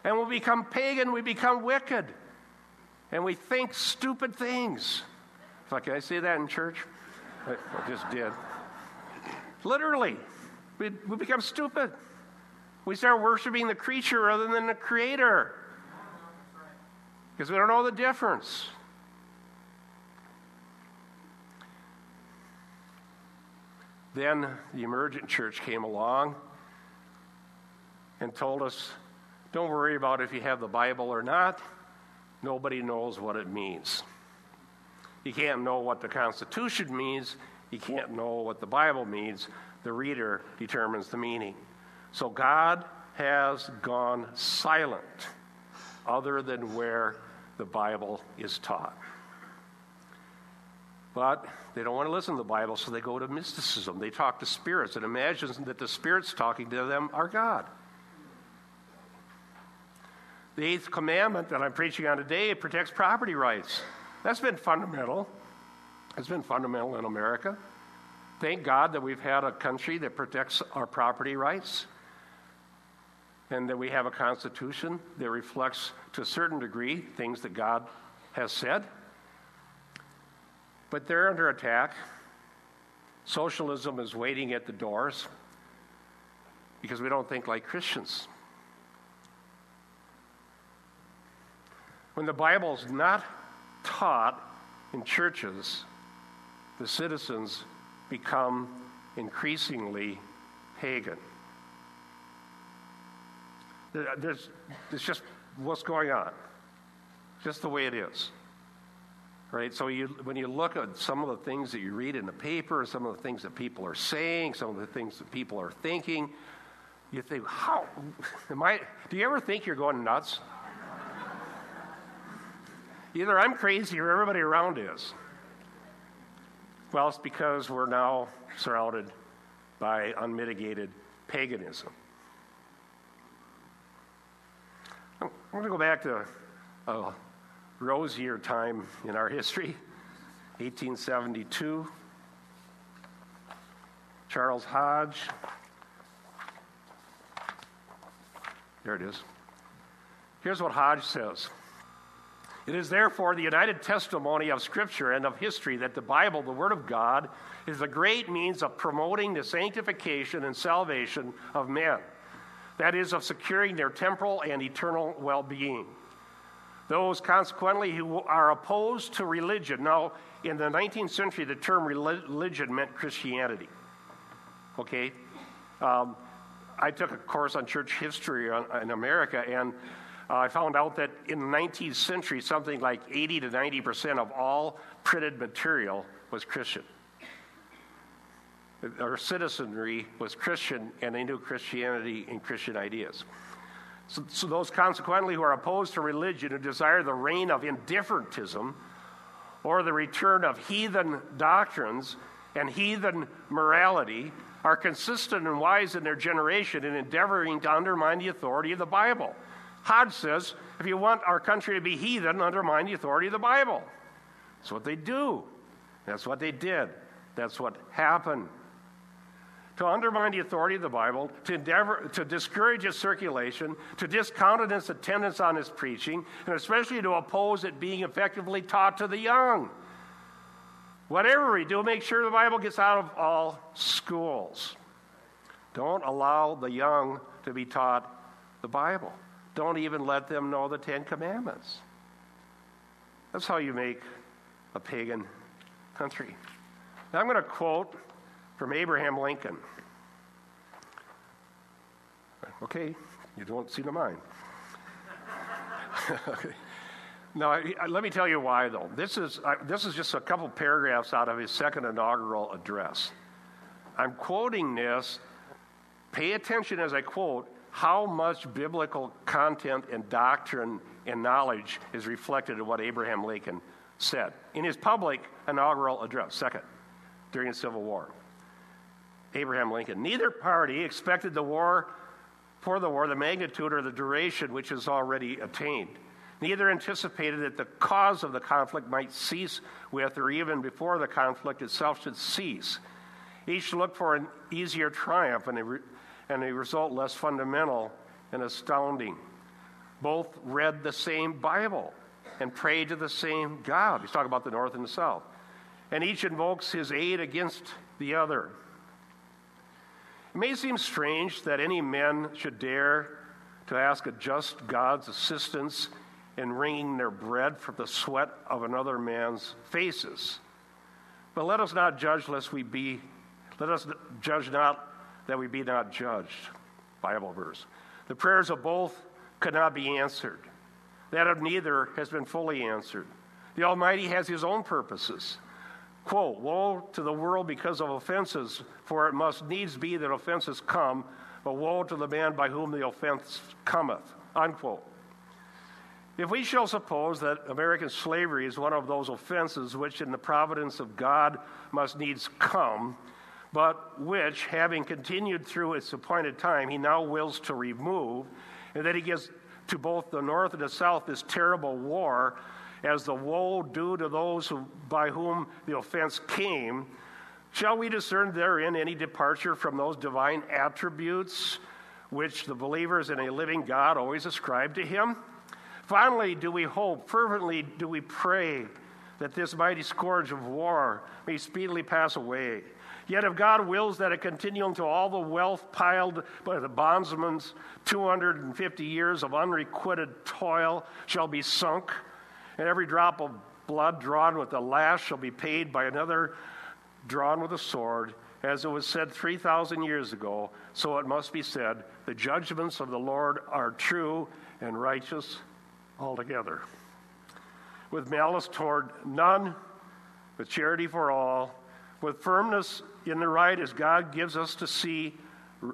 And when we become pagan, we become wicked. And we think stupid things. Can I say that in church? I, I just did. Literally, we, we become stupid. We start worshiping the creature rather than the creator because we don't know the difference. Then the emergent church came along and told us don't worry about if you have the Bible or not. Nobody knows what it means. You can't know what the Constitution means. You can't know what the Bible means. The reader determines the meaning. So God has gone silent other than where the Bible is taught. But they don't want to listen to the Bible, so they go to mysticism. They talk to spirits and imagine that the spirits talking to them are God. The eighth commandment that I'm preaching on today protects property rights. That's been fundamental. It's been fundamental in America. Thank God that we've had a country that protects our property rights and that we have a constitution that reflects to a certain degree things that God has said. But they're under attack. Socialism is waiting at the doors because we don't think like Christians. When the Bible is not taught in churches, the citizens become increasingly pagan. There's, it's just what's going on, just the way it is. Right? So you, when you look at some of the things that you read in the paper, some of the things that people are saying, some of the things that people are thinking, you think, how am I? Do you ever think you're going nuts? Either I'm crazy or everybody around is. Well, it's because we're now surrounded by unmitigated paganism. I'm going to go back to a rosier time in our history 1872. Charles Hodge. There it is. Here's what Hodge says. It is therefore the united testimony of Scripture and of history that the Bible, the Word of God, is a great means of promoting the sanctification and salvation of men that is, of securing their temporal and eternal well being. Those, consequently, who are opposed to religion. Now, in the 19th century, the term religion meant Christianity. Okay? Um, I took a course on church history in America, and uh, I found out that in the 19th century, something like 80 to 90 percent of all printed material was Christian our citizenry was Christian and they knew Christianity and Christian ideas. So, so, those consequently who are opposed to religion, who desire the reign of indifferentism or the return of heathen doctrines and heathen morality, are consistent and wise in their generation in endeavoring to undermine the authority of the Bible. Hodge says, if you want our country to be heathen, undermine the authority of the Bible. That's what they do. That's what they did. That's what happened to undermine the authority of the Bible, to endeavor to discourage its circulation, to discountenance attendance on its preaching, and especially to oppose it being effectively taught to the young. Whatever we do, make sure the Bible gets out of all schools. Don't allow the young to be taught the Bible. Don't even let them know the Ten Commandments. That's how you make a pagan country. Now I'm going to quote from Abraham Lincoln. Okay, you don't see the mind. okay. Now, let me tell you why, though. This is, this is just a couple paragraphs out of his second inaugural address. I'm quoting this. Pay attention as I quote how much biblical content and doctrine and knowledge is reflected in what Abraham Lincoln said in his public inaugural address, second, during the Civil War. Abraham Lincoln. Neither party expected the war for the war the magnitude or the duration which is already attained. Neither anticipated that the cause of the conflict might cease with, or even before the conflict itself should cease. Each looked for an easier triumph and a, re- and a result less fundamental and astounding. Both read the same Bible and prayed to the same God. He's talking about the North and the South. And each invokes his aid against the other. It may seem strange that any men should dare to ask a just God's assistance in wringing their bread from the sweat of another man's faces. But let us not judge lest we be, let us judge not that we be not judged. Bible verse. The prayers of both could not be answered. That of neither has been fully answered. The Almighty has His own purposes. Quote, Woe to the world because of offenses, for it must needs be that offenses come, but woe to the man by whom the offense cometh. Unquote. If we shall suppose that American slavery is one of those offenses which, in the providence of God, must needs come, but which, having continued through its appointed time, he now wills to remove, and that he gives to both the North and the South this terrible war as the woe due to those who, by whom the offense came, shall we discern therein any departure from those divine attributes which the believers in a living God always ascribe to him? Finally, do we hope, fervently do we pray that this mighty scourge of war may speedily pass away. Yet if God wills that it continue until all the wealth piled by the bondsman's 250 years of unrequited toil shall be sunk, and every drop of blood drawn with a lash shall be paid by another drawn with a sword, as it was said 3,000 years ago, so it must be said, the judgments of the Lord are true and righteous altogether. With malice toward none, with charity for all, with firmness in the right as God gives us to see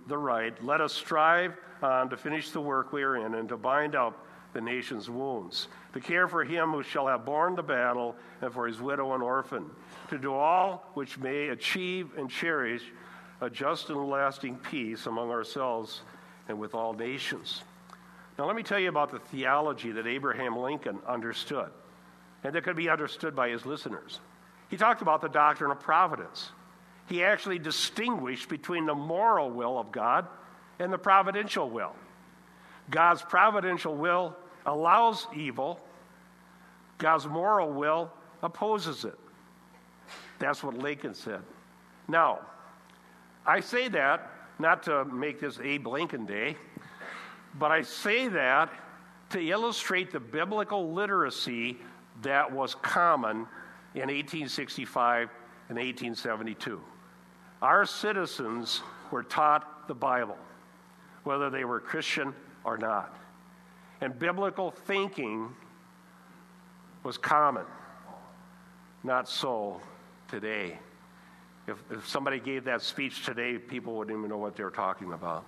the right, let us strive on to finish the work we are in and to bind up the nation's wounds, to care for him who shall have borne the battle and for his widow and orphan, to do all which may achieve and cherish a just and lasting peace among ourselves and with all nations. Now, let me tell you about the theology that Abraham Lincoln understood and that could be understood by his listeners. He talked about the doctrine of providence. He actually distinguished between the moral will of God and the providential will. God's providential will allows evil, God's moral will opposes it. That's what Lincoln said. Now, I say that not to make this Abe Lincoln Day, but I say that to illustrate the biblical literacy that was common in 1865 and 1872. Our citizens were taught the Bible, whether they were Christian or not. And biblical thinking was common. Not so today. If, if somebody gave that speech today, people wouldn't even know what they were talking about.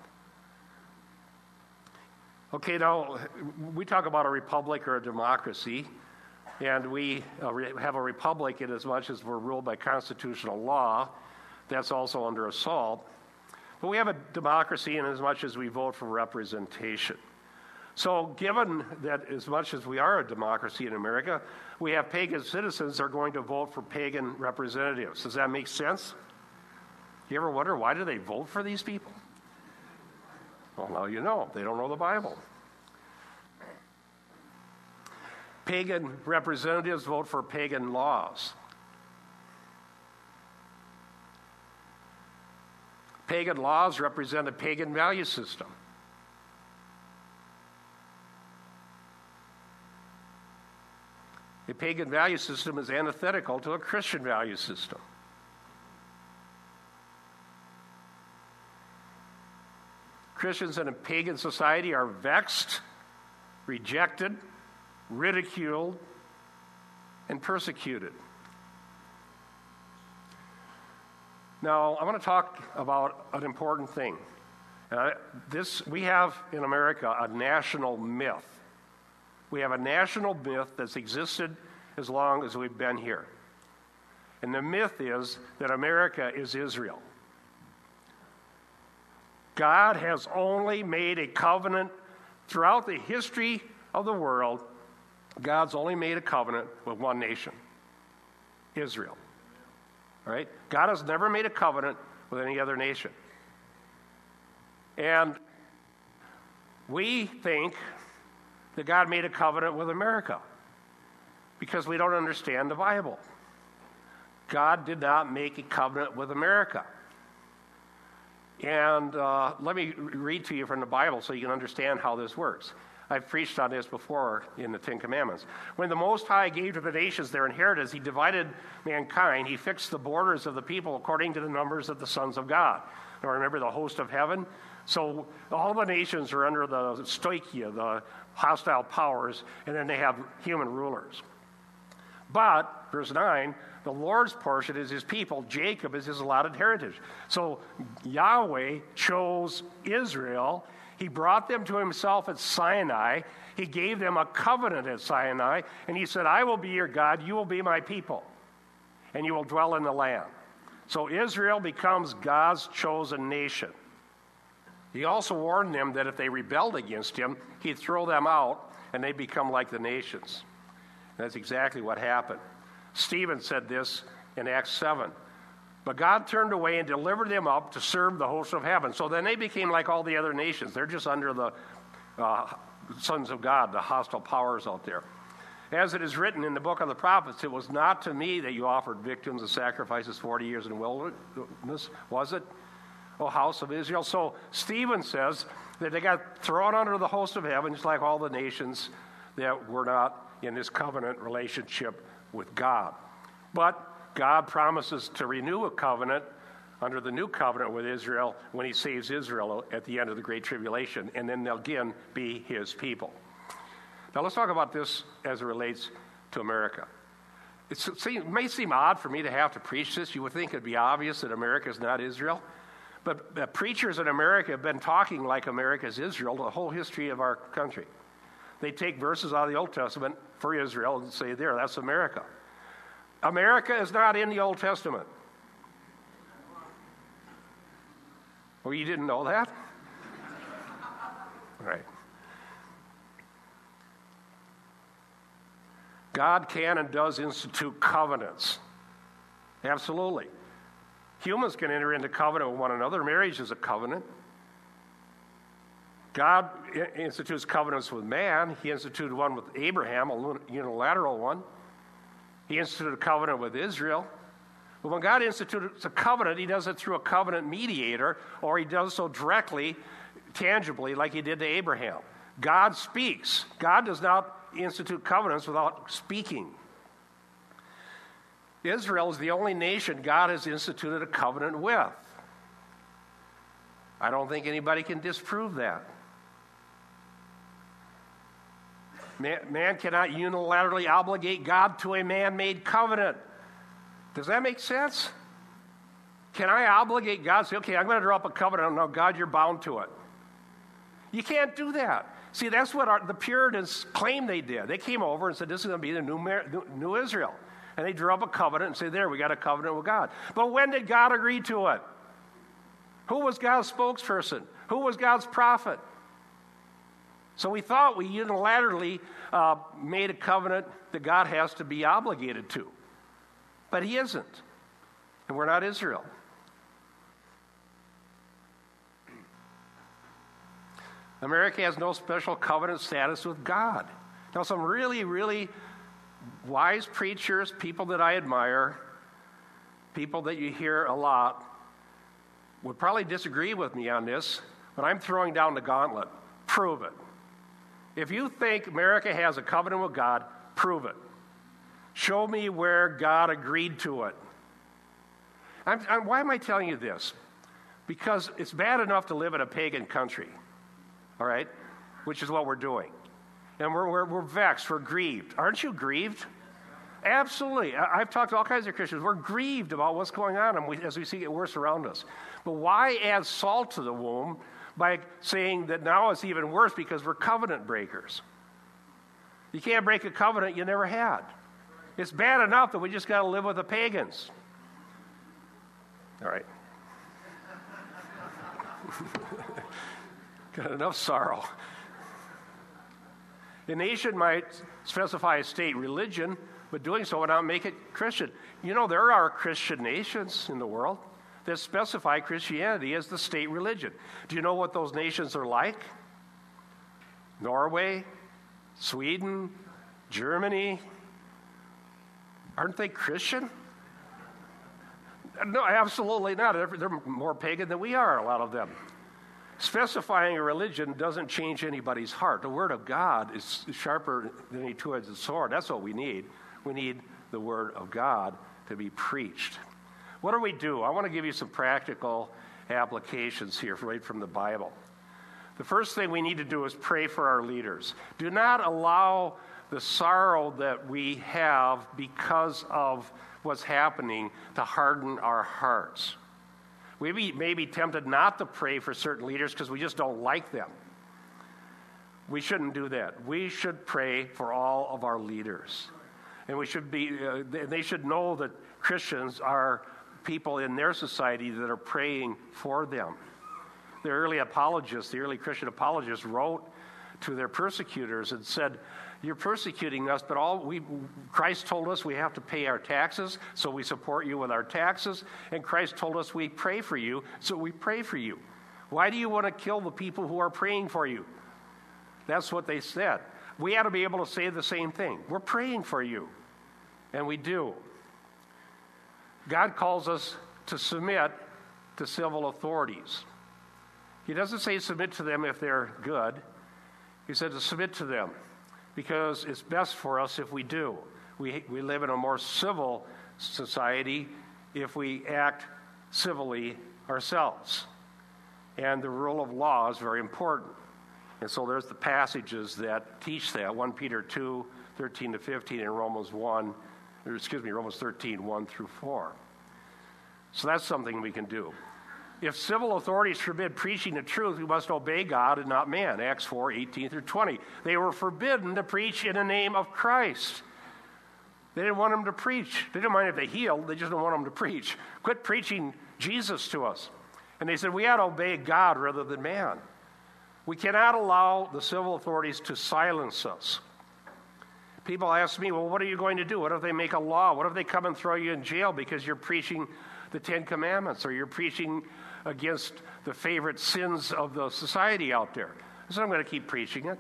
Okay, now we talk about a republic or a democracy, and we uh, have a republic in as much as we're ruled by constitutional law. That's also under assault. But we have a democracy in as much as we vote for representation. So, given that as much as we are a democracy in America, we have pagan citizens that are going to vote for pagan representatives. Does that make sense? You ever wonder why do they vote for these people? Well, now you know. They don't know the Bible. Pagan representatives vote for pagan laws. Pagan laws represent a pagan value system. A pagan value system is antithetical to a Christian value system. Christians in a pagan society are vexed, rejected, ridiculed, and persecuted. Now, I want to talk about an important thing. Uh, this, we have in America a national myth. We have a national myth that's existed as long as we've been here. And the myth is that America is Israel. God has only made a covenant throughout the history of the world. God's only made a covenant with one nation Israel. Right? God has never made a covenant with any other nation. And we think that God made a covenant with America because we don't understand the Bible. God did not make a covenant with America. And uh, let me read to you from the Bible so you can understand how this works. I've preached on this before in the Ten Commandments. When the Most High gave to the nations their inheritance, He divided mankind. He fixed the borders of the people according to the numbers of the sons of God. Now remember the host of heaven? So all the nations are under the stoicheia, the hostile powers, and then they have human rulers. But, verse 9, the Lord's portion is his people. Jacob is his allotted heritage. So Yahweh chose Israel. He brought them to himself at Sinai. He gave them a covenant at Sinai. And he said, I will be your God. You will be my people. And you will dwell in the land. So Israel becomes God's chosen nation. He also warned them that if they rebelled against him, he'd throw them out and they'd become like the nations. That's exactly what happened. Stephen said this in Acts 7. But God turned away and delivered them up to serve the hosts of heaven. So then they became like all the other nations. They're just under the uh, sons of God, the hostile powers out there. As it is written in the book of the prophets, it was not to me that you offered victims and sacrifices 40 years in wilderness, was it? O house of Israel. So Stephen says that they got thrown under the host of heaven, just like all the nations that were not in this covenant relationship with God. But God promises to renew a covenant under the new covenant with Israel when he saves Israel at the end of the Great Tribulation, and then they'll again be his people. Now let's talk about this as it relates to America. it may seem odd for me to have to preach this. You would think it'd be obvious that America is not Israel. But preachers in America have been talking like America is Israel the whole history of our country. They take verses out of the Old Testament for Israel and say, there, that's America. America is not in the Old Testament. Well, you didn't know that? right. God can and does institute covenants. Absolutely. Humans can enter into covenant with one another. Marriage is a covenant. God institutes covenants with man. He instituted one with Abraham, a unilateral one. He instituted a covenant with Israel. But when God institutes a covenant, he does it through a covenant mediator, or he does so directly, tangibly, like he did to Abraham. God speaks. God does not institute covenants without speaking. Israel is the only nation God has instituted a covenant with. I don't think anybody can disprove that. Man, man cannot unilaterally obligate God to a man made covenant. Does that make sense? Can I obligate God? Say, okay, I'm going to draw up a covenant. No, God, you're bound to it. You can't do that. See, that's what our, the Puritans claimed they did. They came over and said, this is going to be the new, new Israel. And they drew up a covenant and say, there, we got a covenant with God. But when did God agree to it? Who was God's spokesperson? Who was God's prophet? So we thought we unilaterally uh, made a covenant that God has to be obligated to. But He isn't. And we're not Israel. America has no special covenant status with God. Now, some really, really wise preachers, people that I admire, people that you hear a lot, would probably disagree with me on this, but I'm throwing down the gauntlet. Prove it. If you think America has a covenant with God, prove it. Show me where God agreed to it. I'm, I'm, why am I telling you this? Because it's bad enough to live in a pagan country, all right? Which is what we're doing. And we're, we're, we're vexed, we're grieved. Aren't you grieved? Absolutely. I've talked to all kinds of Christians. We're grieved about what's going on and as we see it worse around us. But why add salt to the wound by saying that now it's even worse because we're covenant breakers. You can't break a covenant you never had. It's bad enough that we just got to live with the pagans. All right. got enough sorrow. A nation might specify a state religion, but doing so would not make it Christian. You know, there are Christian nations in the world that specify Christianity as the state religion. Do you know what those nations are like? Norway, Sweden, Germany. Aren't they Christian? No, absolutely not. They're more pagan than we are, a lot of them. Specifying a religion doesn't change anybody's heart. The Word of God is sharper than a two edged sword. That's what we need. We need the Word of God to be preached. What do we do? I want to give you some practical applications here right from the Bible. The first thing we need to do is pray for our leaders. Do not allow the sorrow that we have because of what's happening to harden our hearts. We may be tempted not to pray for certain leaders because we just don't like them. We shouldn't do that. We should pray for all of our leaders. And we should be, uh, they should know that Christians are people in their society that are praying for them. The early apologists, the early Christian apologists, wrote to their persecutors and said, You're persecuting us, but all we Christ told us we have to pay our taxes, so we support you with our taxes, and Christ told us we pray for you, so we pray for you. Why do you want to kill the people who are praying for you? That's what they said. We ought to be able to say the same thing. We're praying for you. And we do. God calls us to submit to civil authorities. He doesn't say submit to them if they're good. He said to submit to them because it's best for us if we do. We, we live in a more civil society if we act civilly ourselves. And the rule of law is very important. And so there's the passages that teach that 1 Peter 2 13 to 15 and Romans 1 or excuse me, Romans 13, 1 through 4. So that's something we can do. If civil authorities forbid preaching the truth, we must obey God and not man. Acts 4, 18 through 20. They were forbidden to preach in the name of Christ. They didn't want them to preach. They didn't mind if they healed, they just didn't want them to preach. Quit preaching Jesus to us. And they said, we ought to obey God rather than man. We cannot allow the civil authorities to silence us. People ask me, well, what are you going to do? What if they make a law? What if they come and throw you in jail because you're preaching the Ten Commandments or you're preaching against the favorite sins of the society out there? So I'm going to keep preaching it.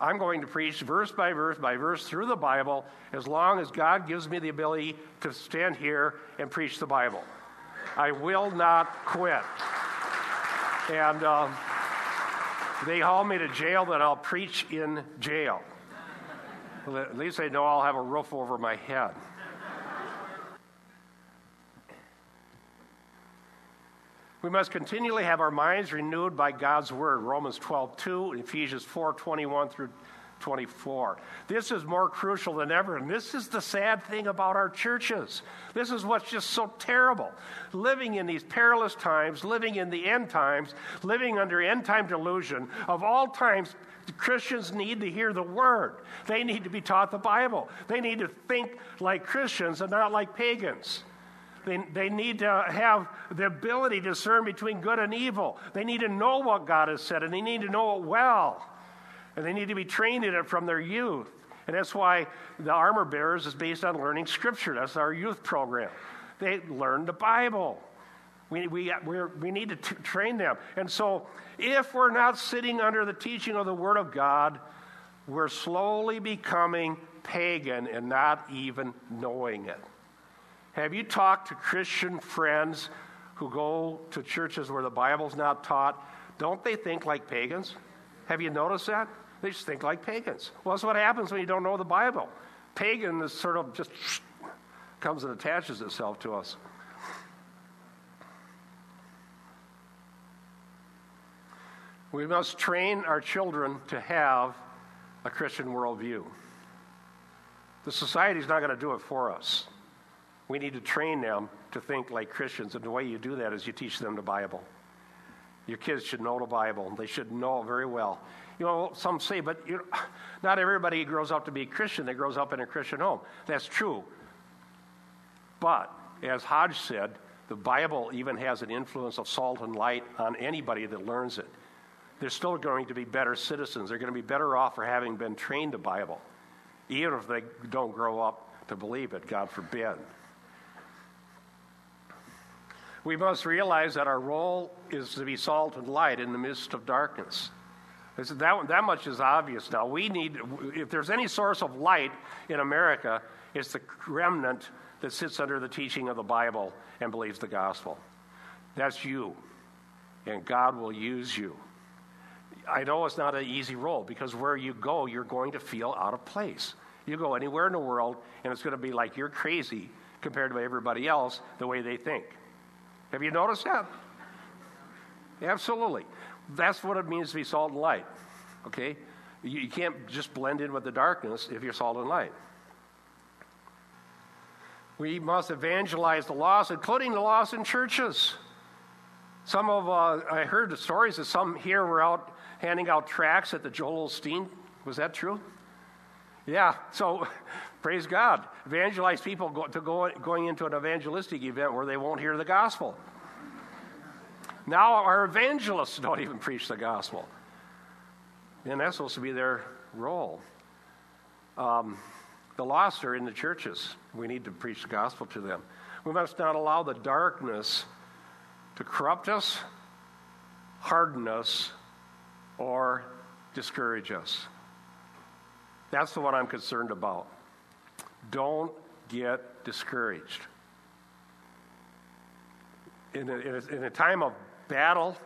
I'm going to preach verse by verse by verse through the Bible as long as God gives me the ability to stand here and preach the Bible. I will not quit. And um, they haul me to jail, that I'll preach in jail. At least I know I'll have a roof over my head. We must continually have our minds renewed by God's word. Romans 12, 2, Ephesians 4, 21 through 24. This is more crucial than ever, and this is the sad thing about our churches. This is what's just so terrible. Living in these perilous times, living in the end times, living under end time delusion, of all times, Christians need to hear the word. They need to be taught the Bible. They need to think like Christians and not like pagans. They, they need to have the ability to discern between good and evil. They need to know what God has said, and they need to know it well. And they need to be trained in it from their youth. And that's why the armor bearers is based on learning Scripture. That's our youth program. They learn the Bible. We, we, we need to t- train them. And so, if we're not sitting under the teaching of the Word of God, we're slowly becoming pagan and not even knowing it. Have you talked to Christian friends who go to churches where the Bible's not taught? Don't they think like pagans? Have you noticed that? They just think like pagans. Well, that's what happens when you don't know the Bible. Pagan is sort of just comes and attaches itself to us. We must train our children to have a Christian worldview. The society is not going to do it for us. We need to train them to think like Christians, and the way you do that is you teach them the Bible. Your kids should know the Bible, they should know it very well. You know, some say, but not everybody grows up to be a Christian that grows up in a Christian home. That's true. But, as Hodge said, the Bible even has an influence of salt and light on anybody that learns it they're still going to be better citizens. They're going to be better off for having been trained the Bible, even if they don't grow up to believe it, God forbid. We must realize that our role is to be salt and light in the midst of darkness. That, that much is obvious now. We need, if there's any source of light in America, it's the remnant that sits under the teaching of the Bible and believes the gospel. That's you. And God will use you. I know it's not an easy role because where you go, you're going to feel out of place. You go anywhere in the world, and it's going to be like you're crazy compared to everybody else the way they think. Have you noticed that? Absolutely. That's what it means to be salt and light. Okay? You, you can't just blend in with the darkness if you're salt and light. We must evangelize the lost, including the lost in churches. Some of, uh, I heard the stories that some here were out handing out tracts at the Joel Osteen. Was that true? Yeah, so praise God. Evangelize people go, to go, going into an evangelistic event where they won't hear the gospel. Now our evangelists don't even preach the gospel. And that's supposed to be their role. Um, the lost are in the churches. We need to preach the gospel to them. We must not allow the darkness to corrupt us, harden us, or discourage us. That's the one I'm concerned about. Don't get discouraged. In a, in a, in a time of battle,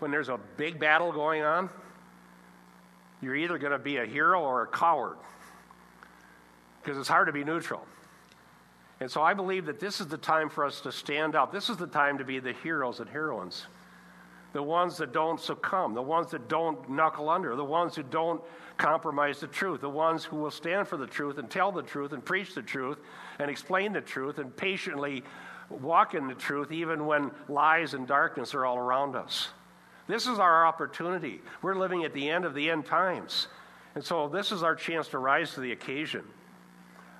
when there's a big battle going on, you're either going to be a hero or a coward because it's hard to be neutral. And so I believe that this is the time for us to stand up. This is the time to be the heroes and heroines. The ones that don't succumb, the ones that don't knuckle under, the ones who don't compromise the truth, the ones who will stand for the truth and tell the truth and preach the truth and explain the truth and patiently walk in the truth even when lies and darkness are all around us. This is our opportunity. We're living at the end of the end times. And so this is our chance to rise to the occasion.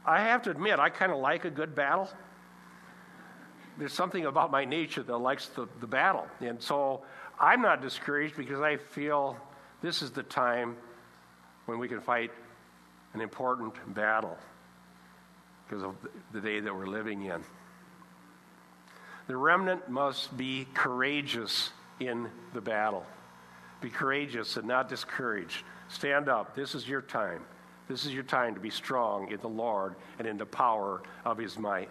I have to admit, I kind of like a good battle. There's something about my nature that likes the, the battle. And so I'm not discouraged because I feel this is the time when we can fight an important battle because of the day that we're living in. The remnant must be courageous in the battle. Be courageous and not discouraged. Stand up. This is your time. This is your time to be strong in the Lord and in the power of his might.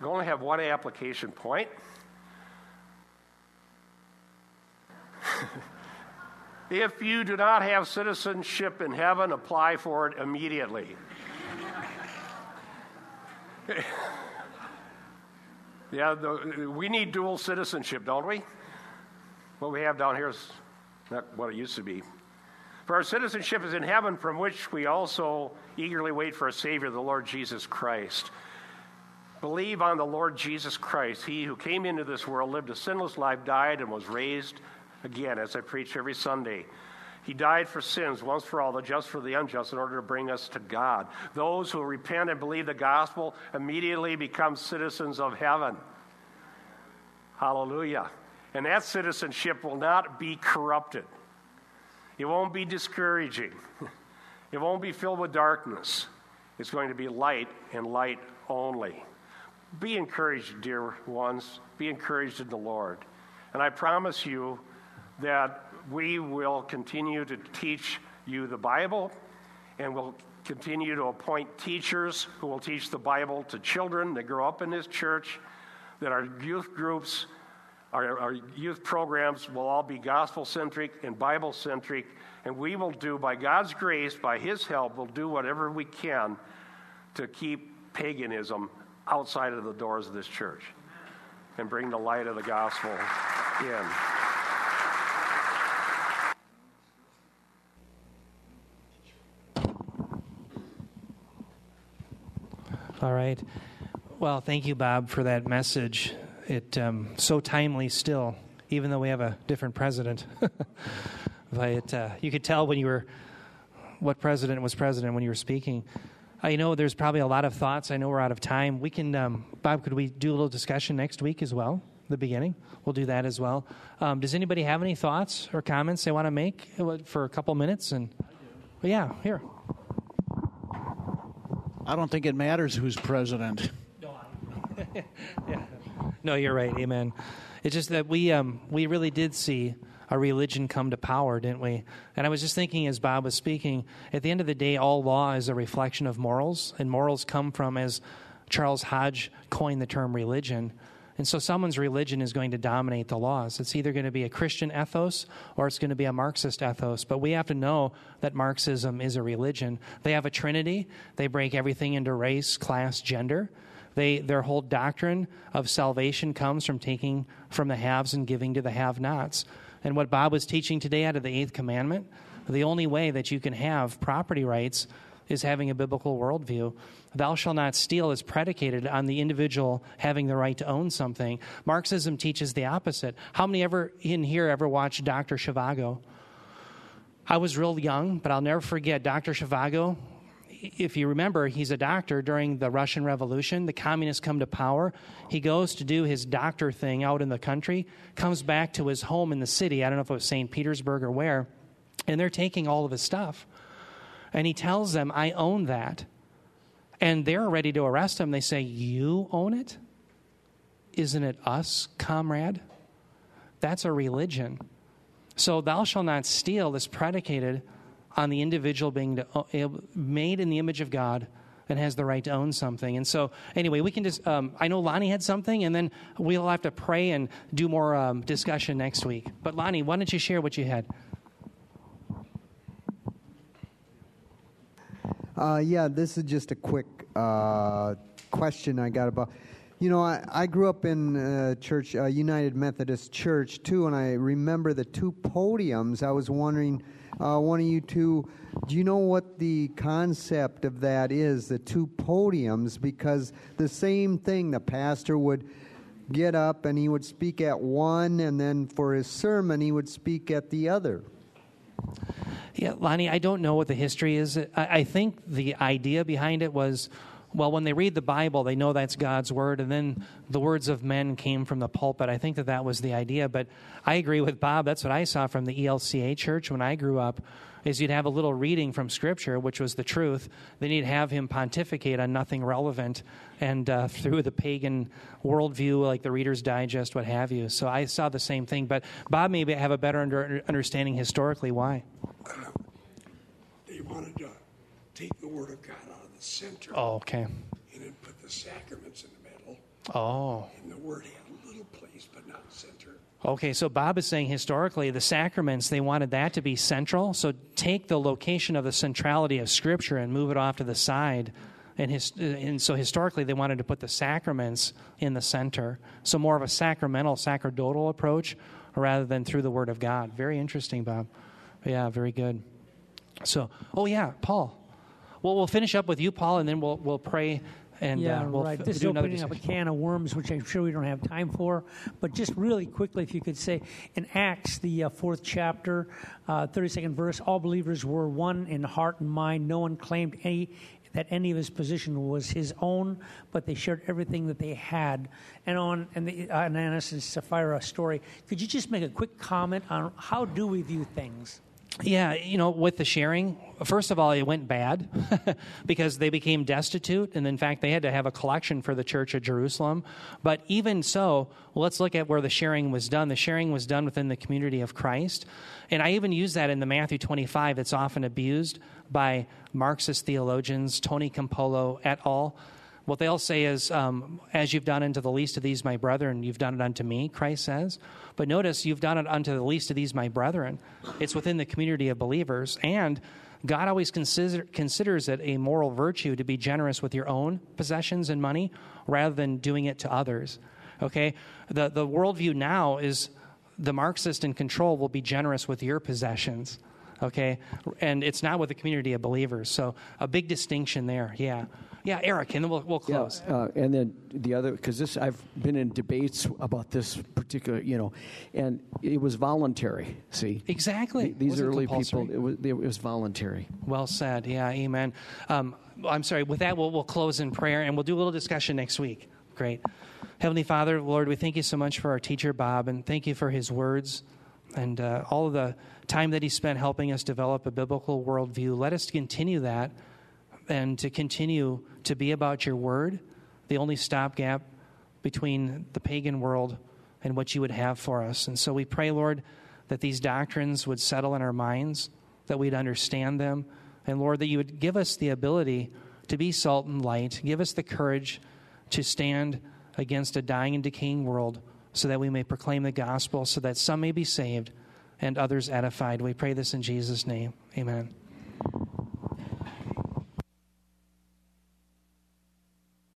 I only have one application point. if you do not have citizenship in heaven, apply for it immediately. yeah, the, we need dual citizenship, don't we? What we have down here is not what it used to be. For our citizenship is in heaven, from which we also eagerly wait for a Savior, the Lord Jesus Christ. Believe on the Lord Jesus Christ, He who came into this world, lived a sinless life, died, and was raised again, as I preach every Sunday. He died for sins once for all, the just for the unjust, in order to bring us to God. Those who repent and believe the gospel immediately become citizens of heaven. Hallelujah. And that citizenship will not be corrupted. It won't be discouraging. It won't be filled with darkness. It's going to be light and light only. Be encouraged, dear ones. Be encouraged in the Lord. And I promise you that we will continue to teach you the Bible and we'll continue to appoint teachers who will teach the Bible to children that grow up in this church, that our youth groups our, our youth programs will all be gospel centric and Bible centric, and we will do, by God's grace, by His help, we'll do whatever we can to keep paganism outside of the doors of this church and bring the light of the gospel in. All right. Well, thank you, Bob, for that message it um, so timely still, even though we have a different president. but uh, you could tell when you were what president was president when you were speaking. I know there's probably a lot of thoughts. I know we're out of time. We can, um, Bob. Could we do a little discussion next week as well? The beginning. We'll do that as well. Um, does anybody have any thoughts or comments they want to make for a couple minutes? And yeah, here. I don't think it matters who's president. yeah. No, you're right. Amen. It's just that we um, we really did see a religion come to power, didn't we? And I was just thinking as Bob was speaking, at the end of the day, all law is a reflection of morals, and morals come from, as Charles Hodge coined the term religion. And so someone's religion is going to dominate the laws. It's either going to be a Christian ethos or it's going to be a Marxist ethos. But we have to know that Marxism is a religion. They have a trinity, they break everything into race, class, gender. They, their whole doctrine of salvation comes from taking from the haves and giving to the have nots. And what Bob was teaching today out of the eighth commandment, the only way that you can have property rights is having a biblical worldview. Thou shalt not steal is predicated on the individual having the right to own something. Marxism teaches the opposite. How many ever in here ever watched Dr. Zhivago? I was real young, but I'll never forget Dr. Zhivago if you remember, he's a doctor during the Russian Revolution. The communists come to power. He goes to do his doctor thing out in the country, comes back to his home in the city. I don't know if it was St. Petersburg or where. And they're taking all of his stuff. And he tells them, I own that. And they're ready to arrest him. They say, You own it? Isn't it us, comrade? That's a religion. So, thou shalt not steal is predicated on the individual being uh, made in the image of God and has the right to own something. And so, anyway, we can just, um, I know Lonnie had something, and then we'll have to pray and do more um, discussion next week. But, Lonnie, why don't you share what you had? Uh, yeah, this is just a quick uh, question I got about. You know, I, I grew up in uh, church, uh, United Methodist Church, too, and I remember the two podiums. I was wondering uh, one of you two, do you know what the concept of that is, the two podiums? Because the same thing, the pastor would get up and he would speak at one, and then for his sermon, he would speak at the other. Yeah, Lonnie, I don't know what the history is. I, I think the idea behind it was well, when they read the Bible, they know that's God's word, and then the words of men came from the pulpit. I think that that was the idea. But I agree with Bob. That's what I saw from the ELCA church when I grew up. Is you'd have a little reading from Scripture, which was the truth. Then you'd have him pontificate on nothing relevant, and uh, through the pagan worldview, like the Reader's Digest, what have you. So I saw the same thing. But Bob maybe I have a better under, understanding historically why. They wanted to take the Word of God out of the center. Oh, okay. And then put the sacraments in the middle. Oh. And the word had a little place, but not center. Okay, so Bob is saying historically the sacraments, they wanted that to be central. So take the location of the centrality of Scripture and move it off to the side. And, his, and so historically they wanted to put the sacraments in the center. So more of a sacramental, sacerdotal approach rather than through the Word of God. Very interesting, Bob. Yeah, very good. So, oh yeah, Paul. Well, we'll finish up with you, Paul, and then we'll we'll pray. And, yeah, uh, we'll right. F- this is opening up a can of worms, which I'm sure we don't have time for. But just really quickly, if you could say, in Acts, the uh, fourth chapter, uh, 32nd verse, all believers were one in heart and mind. No one claimed any that any of his position was his own, but they shared everything that they had. And on and the uh, Ananias and Sapphira story, could you just make a quick comment on how do we view things? Yeah, you know, with the sharing, first of all, it went bad because they became destitute. And in fact, they had to have a collection for the church of Jerusalem. But even so, let's look at where the sharing was done. The sharing was done within the community of Christ. And I even use that in the Matthew 25 It's often abused by Marxist theologians, Tony Campolo et al. What they'll say is, um, as you've done unto the least of these, my brethren, you've done it unto me, Christ says. But notice, you've done it unto the least of these, my brethren. It's within the community of believers. And God always consider, considers it a moral virtue to be generous with your own possessions and money rather than doing it to others. Okay? The, the worldview now is the Marxist in control will be generous with your possessions. Okay? And it's not with the community of believers. So a big distinction there. Yeah. Yeah, Eric, and then we'll, we'll close. Yeah, uh, and then the other, because this, I've been in debates about this particular, you know, and it was voluntary. See, exactly. these early people, it was, it was voluntary. Well said. Yeah, amen. Um, I'm sorry. With that, we'll, we'll close in prayer, and we'll do a little discussion next week. Great. Heavenly Father, Lord, we thank you so much for our teacher Bob, and thank you for his words and uh, all of the time that he spent helping us develop a biblical worldview. Let us continue that and to continue to be about your word, the only stopgap between the pagan world and what you would have for us. And so we pray, Lord, that these doctrines would settle in our minds, that we'd understand them, and Lord, that you would give us the ability to be salt and light, give us the courage to stand against a dying and decaying world so that we may proclaim the gospel, so that some may be saved and others edified. We pray this in Jesus' name. Amen.